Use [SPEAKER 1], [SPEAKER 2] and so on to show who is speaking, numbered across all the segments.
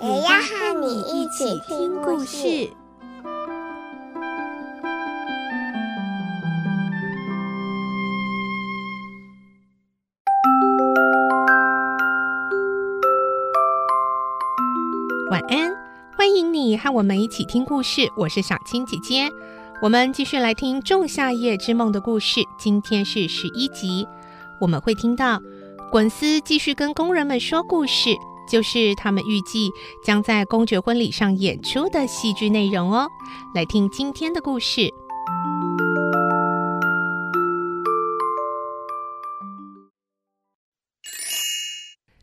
[SPEAKER 1] 也要和你一起听故事。
[SPEAKER 2] 晚安，欢迎你和我们一起听故事。我是小青姐姐，我们继续来听《仲夏夜之梦》的故事。今天是十一集，我们会听到滚丝继续跟工人们说故事，就是他们预计将在公爵婚礼上演出的戏剧内容哦。来听今天的故事，《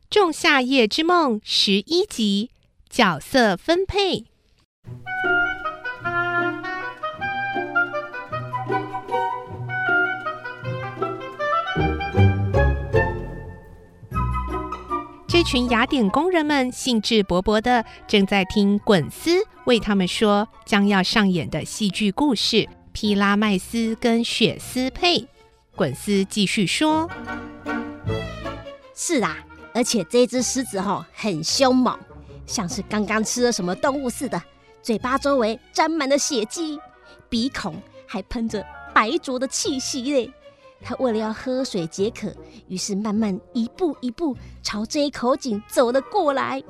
[SPEAKER 2] 仲夏夜之梦》十一集。角色分配。这群雅典工人们兴致勃勃的正在听滚丝为他们说将要上演的戏剧故事《皮拉麦斯跟雪丝佩》。滚丝继续说：“
[SPEAKER 3] 是啊，而且这只狮子吼很凶猛。”像是刚刚吃了什么动物似的，嘴巴周围沾满了血迹，鼻孔还喷着白浊的气息嘞。他为了要喝水解渴，于是慢慢一步一步朝这一口井走了过来。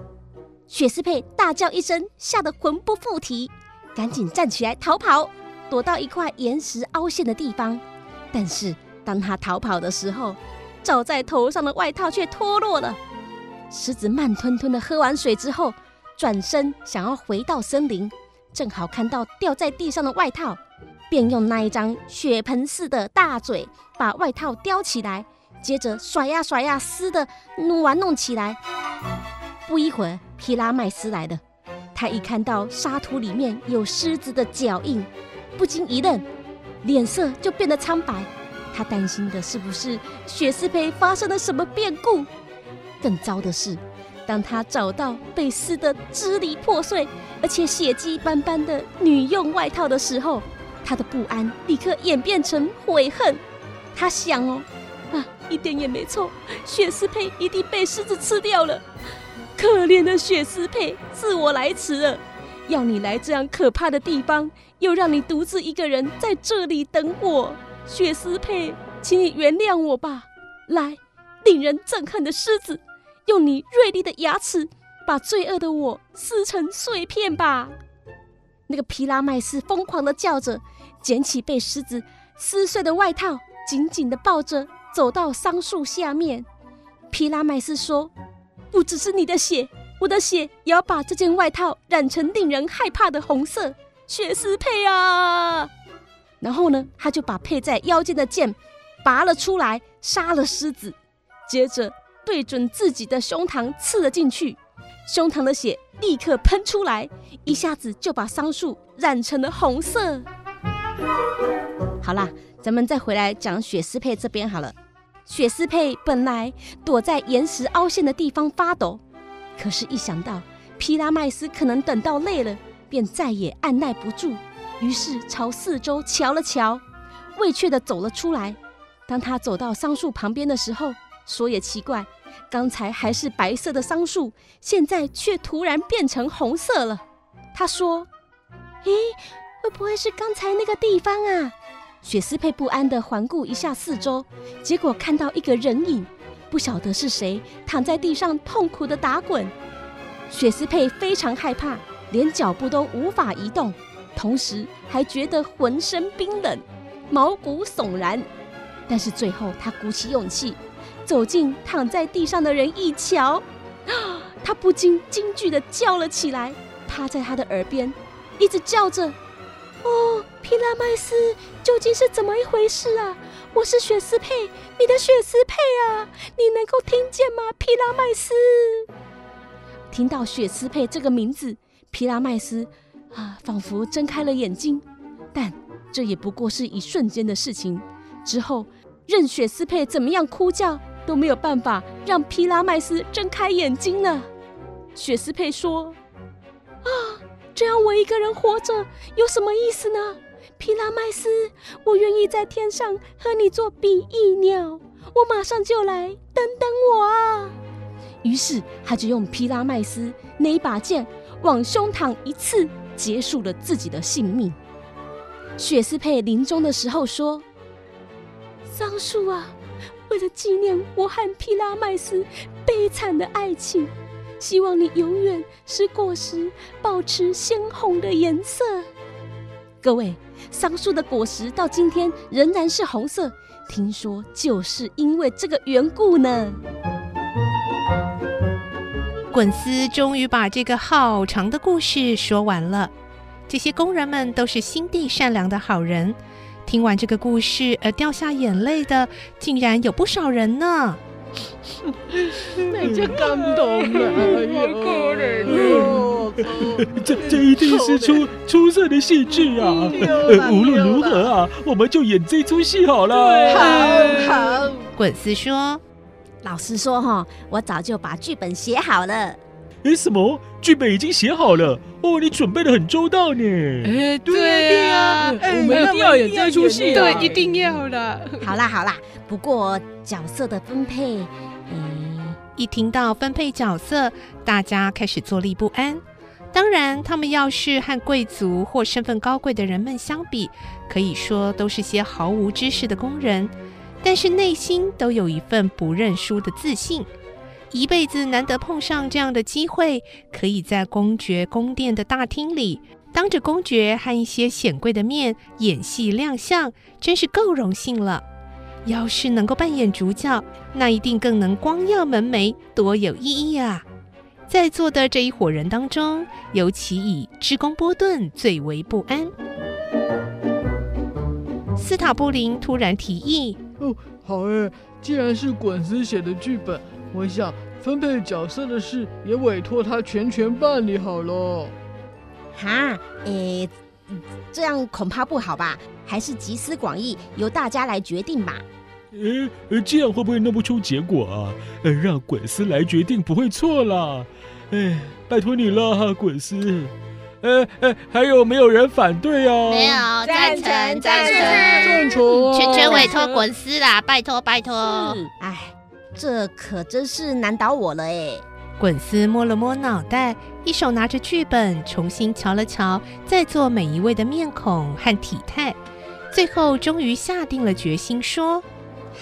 [SPEAKER 3] 雪丝佩大叫一声，吓得魂不附体，赶紧站起来逃跑，躲到一块岩石凹陷的地方。但是当他逃跑的时候，罩在头上的外套却脱落了。狮子慢吞吞的喝完水之后，转身想要回到森林，正好看到掉在地上的外套，便用那一张血盆似的大嘴把外套叼起来，接着甩呀甩呀撕的弄玩弄起来。不一会儿，皮拉麦斯来了，他一看到沙土里面有狮子的脚印，不禁一愣，脸色就变得苍白。他担心的是不是雪丝佩发生了什么变故？更糟的是，当他找到被撕得支离破碎，而且血迹斑斑的女用外套的时候，他的不安立刻演变成悔恨。他想：哦，啊，一点也没错，雪丝佩一定被狮子吃掉了。可怜的雪丝佩，是我来迟了。要你来这样可怕的地方，又让你独自一个人在这里等我，雪丝佩，请你原谅我吧。来，令人憎恨的狮子。用你锐利的牙齿把罪恶的我撕成碎片吧！那个皮拉麦斯疯狂的叫着，捡起被狮子撕碎的外套，紧紧的抱着，走到桑树下面。皮拉麦斯说：“不只是你的血，我的血也要把这件外套染成令人害怕的红色。”血丝佩啊！然后呢，他就把佩在腰间的剑拔了出来，杀了狮子，接着。对准自己的胸膛刺了进去，胸膛的血立刻喷出来，一下子就把桑树染成了红色。好啦，咱们再回来讲雪丝佩这边好了。雪丝佩本来躲在岩石凹陷的地方发抖，可是，一想到皮拉麦斯可能等到累了，便再也按捺不住，于是朝四周瞧了瞧，畏怯地走了出来。当他走到桑树旁边的时候，说也奇怪。刚才还是白色的桑树，现在却突然变成红色了。他说：“咦，会不会是刚才那个地方啊？”雪丝佩不安地环顾一下四周，结果看到一个人影，不晓得是谁，躺在地上痛苦地打滚。雪丝佩非常害怕，连脚步都无法移动，同时还觉得浑身冰冷，毛骨悚然。但是最后，他鼓起勇气。走近躺在地上的人一瞧，他不禁惊惧地叫了起来，趴在他的耳边，一直叫着：“哦，皮拉麦斯，究竟是怎么一回事啊？我是雪丝佩，你的雪丝佩啊，你能够听见吗？皮拉麦斯。”听到雪斯佩这个名字，皮拉麦斯啊，仿佛睁开了眼睛。但这也不过是一瞬间的事情。之后，任雪斯佩怎么样哭叫，都没有办法让皮拉麦斯睁开眼睛呢。雪斯佩说：“啊，这样我一个人活着有什么意思呢？皮拉麦斯，我愿意在天上和你做比翼鸟，我马上就来，等等我啊！”于是他就用皮拉麦斯那一把剑往胸膛一刺，结束了自己的性命。雪斯佩临终的时候说：“桑树啊，为了纪念我和皮拉麦斯悲惨的爱情。”希望你永远使果实保持鲜红的颜色。各位，桑树的果实到今天仍然是红色，听说就是因为这个缘故呢。
[SPEAKER 2] 滚斯终于把这个好长的故事说完了。这些工人们都是心地善良的好人。听完这个故事而掉下眼泪的，竟然有不少人呢。
[SPEAKER 4] 那就感动了，好可怜哦！
[SPEAKER 5] 这这一定是出出色的戏剧啊！无论如何啊，我们就演这出戏好了。
[SPEAKER 4] 好好，
[SPEAKER 2] 滚斯说：“
[SPEAKER 3] 老实说哈，我早就把剧本写好了。”
[SPEAKER 5] 哎，什么？剧本已经写好了？哦，你准备的很周到呢。
[SPEAKER 4] 哎，对呀，我们一定要演这出戏，
[SPEAKER 2] 对，一定要的。
[SPEAKER 3] 好啦好啦，不过角色的分配，
[SPEAKER 2] 嗯，一听到分配角色，大家开始坐立不安。当然，他们要是和贵族或身份高贵的人们相比，可以说都是些毫无知识的工人，但是内心都有一份不认输的自信。一辈子难得碰上这样的机会，可以在公爵宫殿的大厅里，当着公爵和一些显贵的面演戏亮相，真是够荣幸了。要是能够扮演主角，那一定更能光耀门楣，多有意义啊！在座的这一伙人当中，尤其以织工波顿最为不安。斯塔布林突然提议：“
[SPEAKER 4] 哦，好诶，既然是滚斯写的剧本。”我想分配角色的事也委托他全权办理好了。
[SPEAKER 3] 哈，诶，这样恐怕不好吧？还是集思广益，由大家来决定吧。
[SPEAKER 5] 诶，这样会不会弄不出结果啊？让滚斯来决定不会错啦。哎，拜托你了哈，滚斯。哎哎，还有没有人反对啊？
[SPEAKER 1] 没有，赞成，赞成，
[SPEAKER 4] 赞成，
[SPEAKER 1] 全权委托滚丝啦，拜托，拜托。
[SPEAKER 3] 哎。这可真是难倒我了哎！
[SPEAKER 2] 滚丝摸了摸脑袋，一手拿着剧本，重新瞧了瞧在座每一位的面孔和体态，最后终于下定了决心，说：“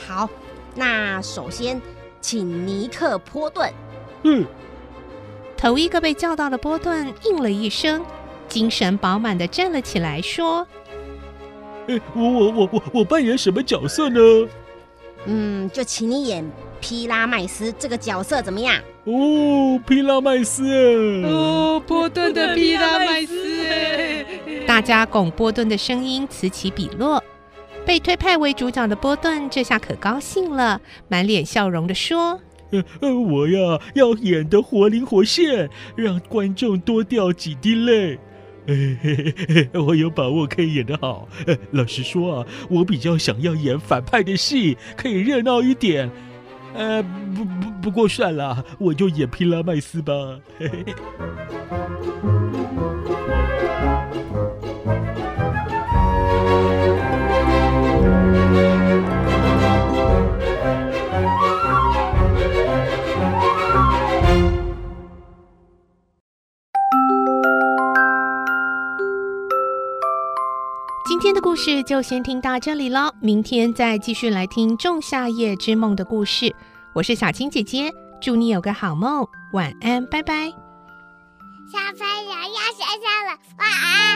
[SPEAKER 3] 好，那首先请尼克波顿。”
[SPEAKER 5] 嗯，
[SPEAKER 2] 头一个被叫到的波顿应了一声，精神饱满的站了起来，说：“
[SPEAKER 5] 哎，我我我我我扮演什么角色呢？”
[SPEAKER 3] 嗯，就请你演皮拉麦斯这个角色怎么样？
[SPEAKER 5] 哦，皮拉麦斯，
[SPEAKER 4] 哦，波顿的皮拉麦斯。
[SPEAKER 2] 大家拱波顿的声音此起彼落。被推派为主角的波顿这下可高兴了，满脸笑容的说：“
[SPEAKER 5] 呃，我呀要演得活灵活现，让观众多掉几滴泪。”，我有把握可以演得好。老实说啊，我比较想要演反派的戏，可以热闹一点。呃，不不不过算了，我就演皮拉麦斯吧。
[SPEAKER 2] 故事就先听到这里喽，明天再继续来听《仲夏夜之梦》的故事。我是小青姐姐，祝你有个好梦，晚安，拜拜。
[SPEAKER 1] 小朋友要睡觉了，晚安。